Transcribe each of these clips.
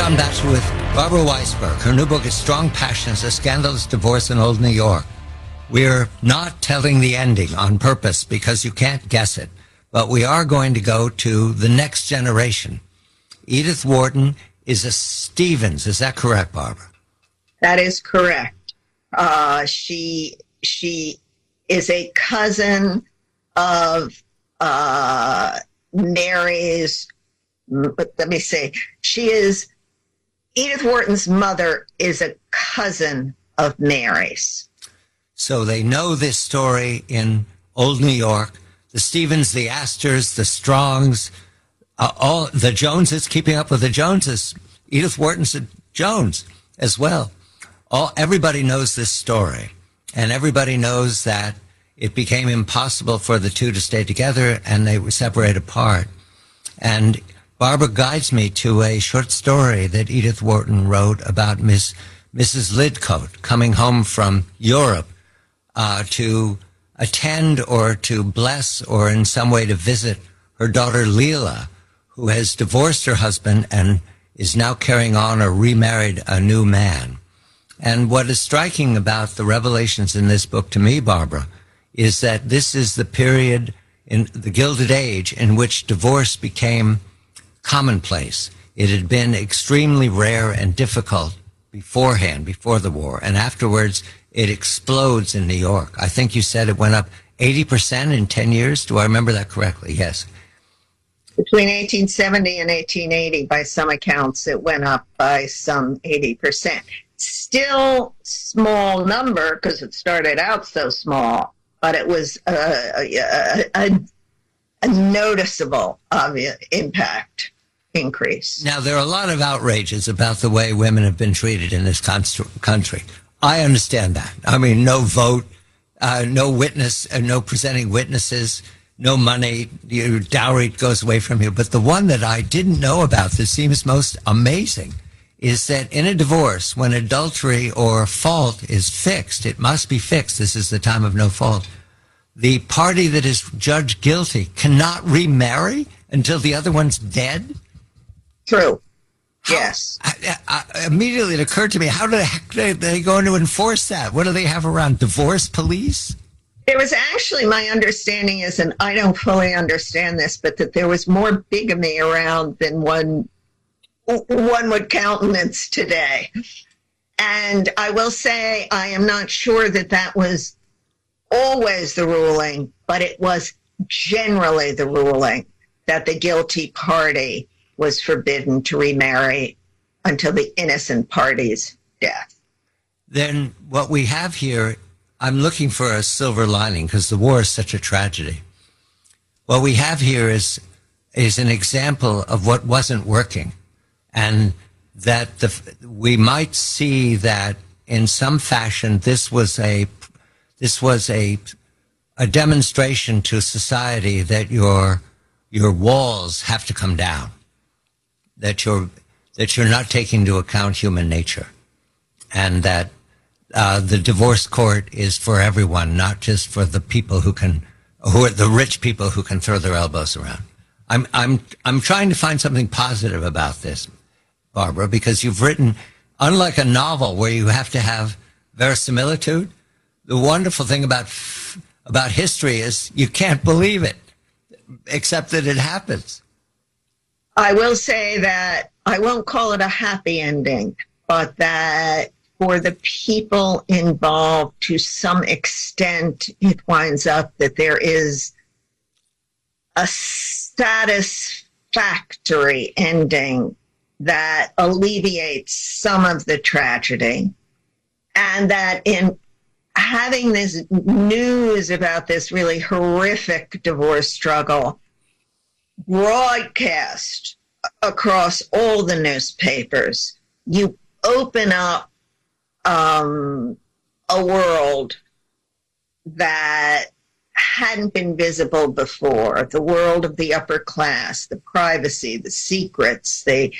John Batchelor with Barbara Weisberg. Her new book is Strong Passions, A Scandalous Divorce in Old New York. We're not telling the ending on purpose because you can't guess it, but we are going to go to the next generation. Edith Wharton is a Stevens. Is that correct, Barbara? That is correct. Uh, she she is a cousin of uh, Mary's. Let me say, she is Edith Wharton's mother is a cousin of Mary's. So they know this story in Old New York. The Stevens, the Astors, the Strongs, uh, all the Joneses, keeping up with the Joneses. Edith Wharton's a Jones as well. All everybody knows this story, and everybody knows that it became impossible for the two to stay together, and they were separated apart. And Barbara guides me to a short story that Edith Wharton wrote about Miss Mrs. Lidcote coming home from Europe uh, to attend or to bless or in some way to visit her daughter Leila, who has divorced her husband and is now carrying on or remarried a new man. And what is striking about the revelations in this book to me, Barbara, is that this is the period in the Gilded Age in which divorce became commonplace. It had been extremely rare and difficult beforehand, before the war, and afterwards it explodes in New York. I think you said it went up 80% in 10 years. Do I remember that correctly? Yes. Between 1870 and 1880, by some accounts, it went up by some 80%. Still small number because it started out so small, but it was a, a, a, a noticeable impact increase. Now, there are a lot of outrages about the way women have been treated in this country. I understand that. I mean, no vote, uh, no witness, uh, no presenting witnesses, no money, your dowry goes away from you. But the one that I didn't know about that seems most amazing is that in a divorce, when adultery or fault is fixed, it must be fixed. This is the time of no fault. The party that is judged guilty cannot remarry until the other one's dead. True. Yes. I, I, immediately it occurred to me, how do they, they going to enforce that? What do they have around? Divorce police? There was actually, my understanding is, and I don't fully understand this, but that there was more bigamy around than one one would countenance today. And I will say, I am not sure that that was always the ruling, but it was generally the ruling that the guilty party was forbidden to remarry until the innocent party's death. Then what we have here, I'm looking for a silver lining because the war is such a tragedy. What we have here is is an example of what wasn't working, and that the, we might see that in some fashion this was a this was a a demonstration to society that your your walls have to come down that you're that you're not taking into account human nature, and that uh, the divorce court is for everyone, not just for the people who can, who are the rich people who can throw their elbows around. I'm I'm I'm trying to find something positive about this, Barbara, because you've written, unlike a novel where you have to have verisimilitude. The wonderful thing about about history is you can't believe it, except that it happens. I will say that I won't call it a happy ending, but that for the people involved, to some extent, it winds up that there is a satisfactory ending that alleviates some of the tragedy, and that in having this news about this really horrific divorce struggle broadcast across all the newspapers, you open up um, a world that hadn't been visible before the world of the upper class, the privacy, the secrets, the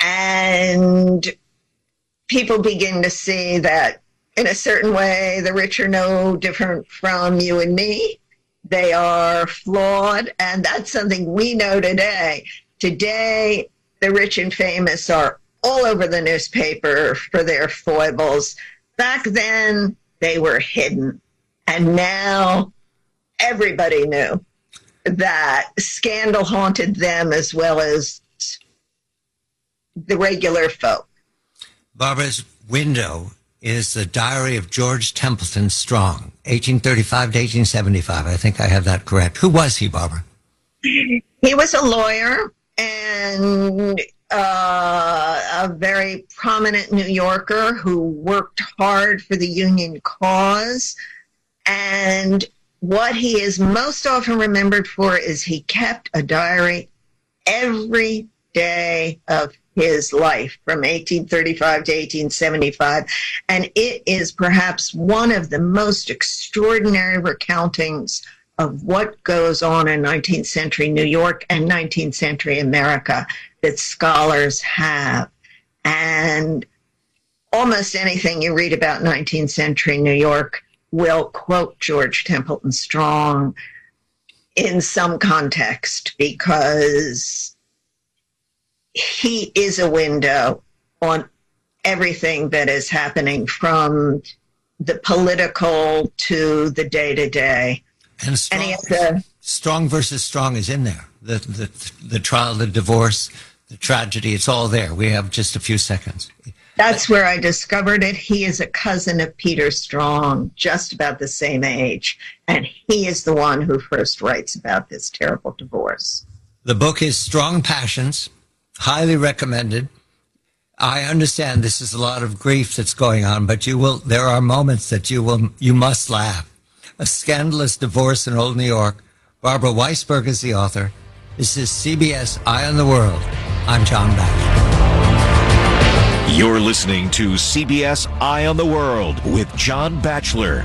and people begin to see that in a certain way the rich are no different from you and me. They are flawed, and that's something we know today. Today, the rich and famous are all over the newspaper for their foibles. Back then, they were hidden. And now everybody knew that scandal haunted them as well as the regular folk. Barbara's window is the diary of George Templeton Strong, 1835 to 1875. I think I have that correct. Who was he, Barbara? He was a lawyer and uh, a very prominent New Yorker who worked hard for the Union cause. And what he is most often remembered for is he kept a diary every day of his life from 1835 to 1875. And it is perhaps one of the most extraordinary recountings of what goes on in 19th century New York and 19th century America that scholars have. And almost anything you read about 19th century New York will quote George Templeton Strong in some context because he is a window on everything that is happening from the political to the day to day. And strong, strong versus strong is in there. The, the the trial, the divorce, the tragedy. It's all there. We have just a few seconds. That's where I discovered it. He is a cousin of Peter Strong, just about the same age, and he is the one who first writes about this terrible divorce. The book is Strong Passions, highly recommended. I understand this is a lot of grief that's going on, but you will. There are moments that you will. You must laugh. A scandalous divorce in Old New York. Barbara Weisberg is the author. This is CBS Eye on the World. I'm John Batchelor. You're listening to CBS Eye on the World with John Batchelor.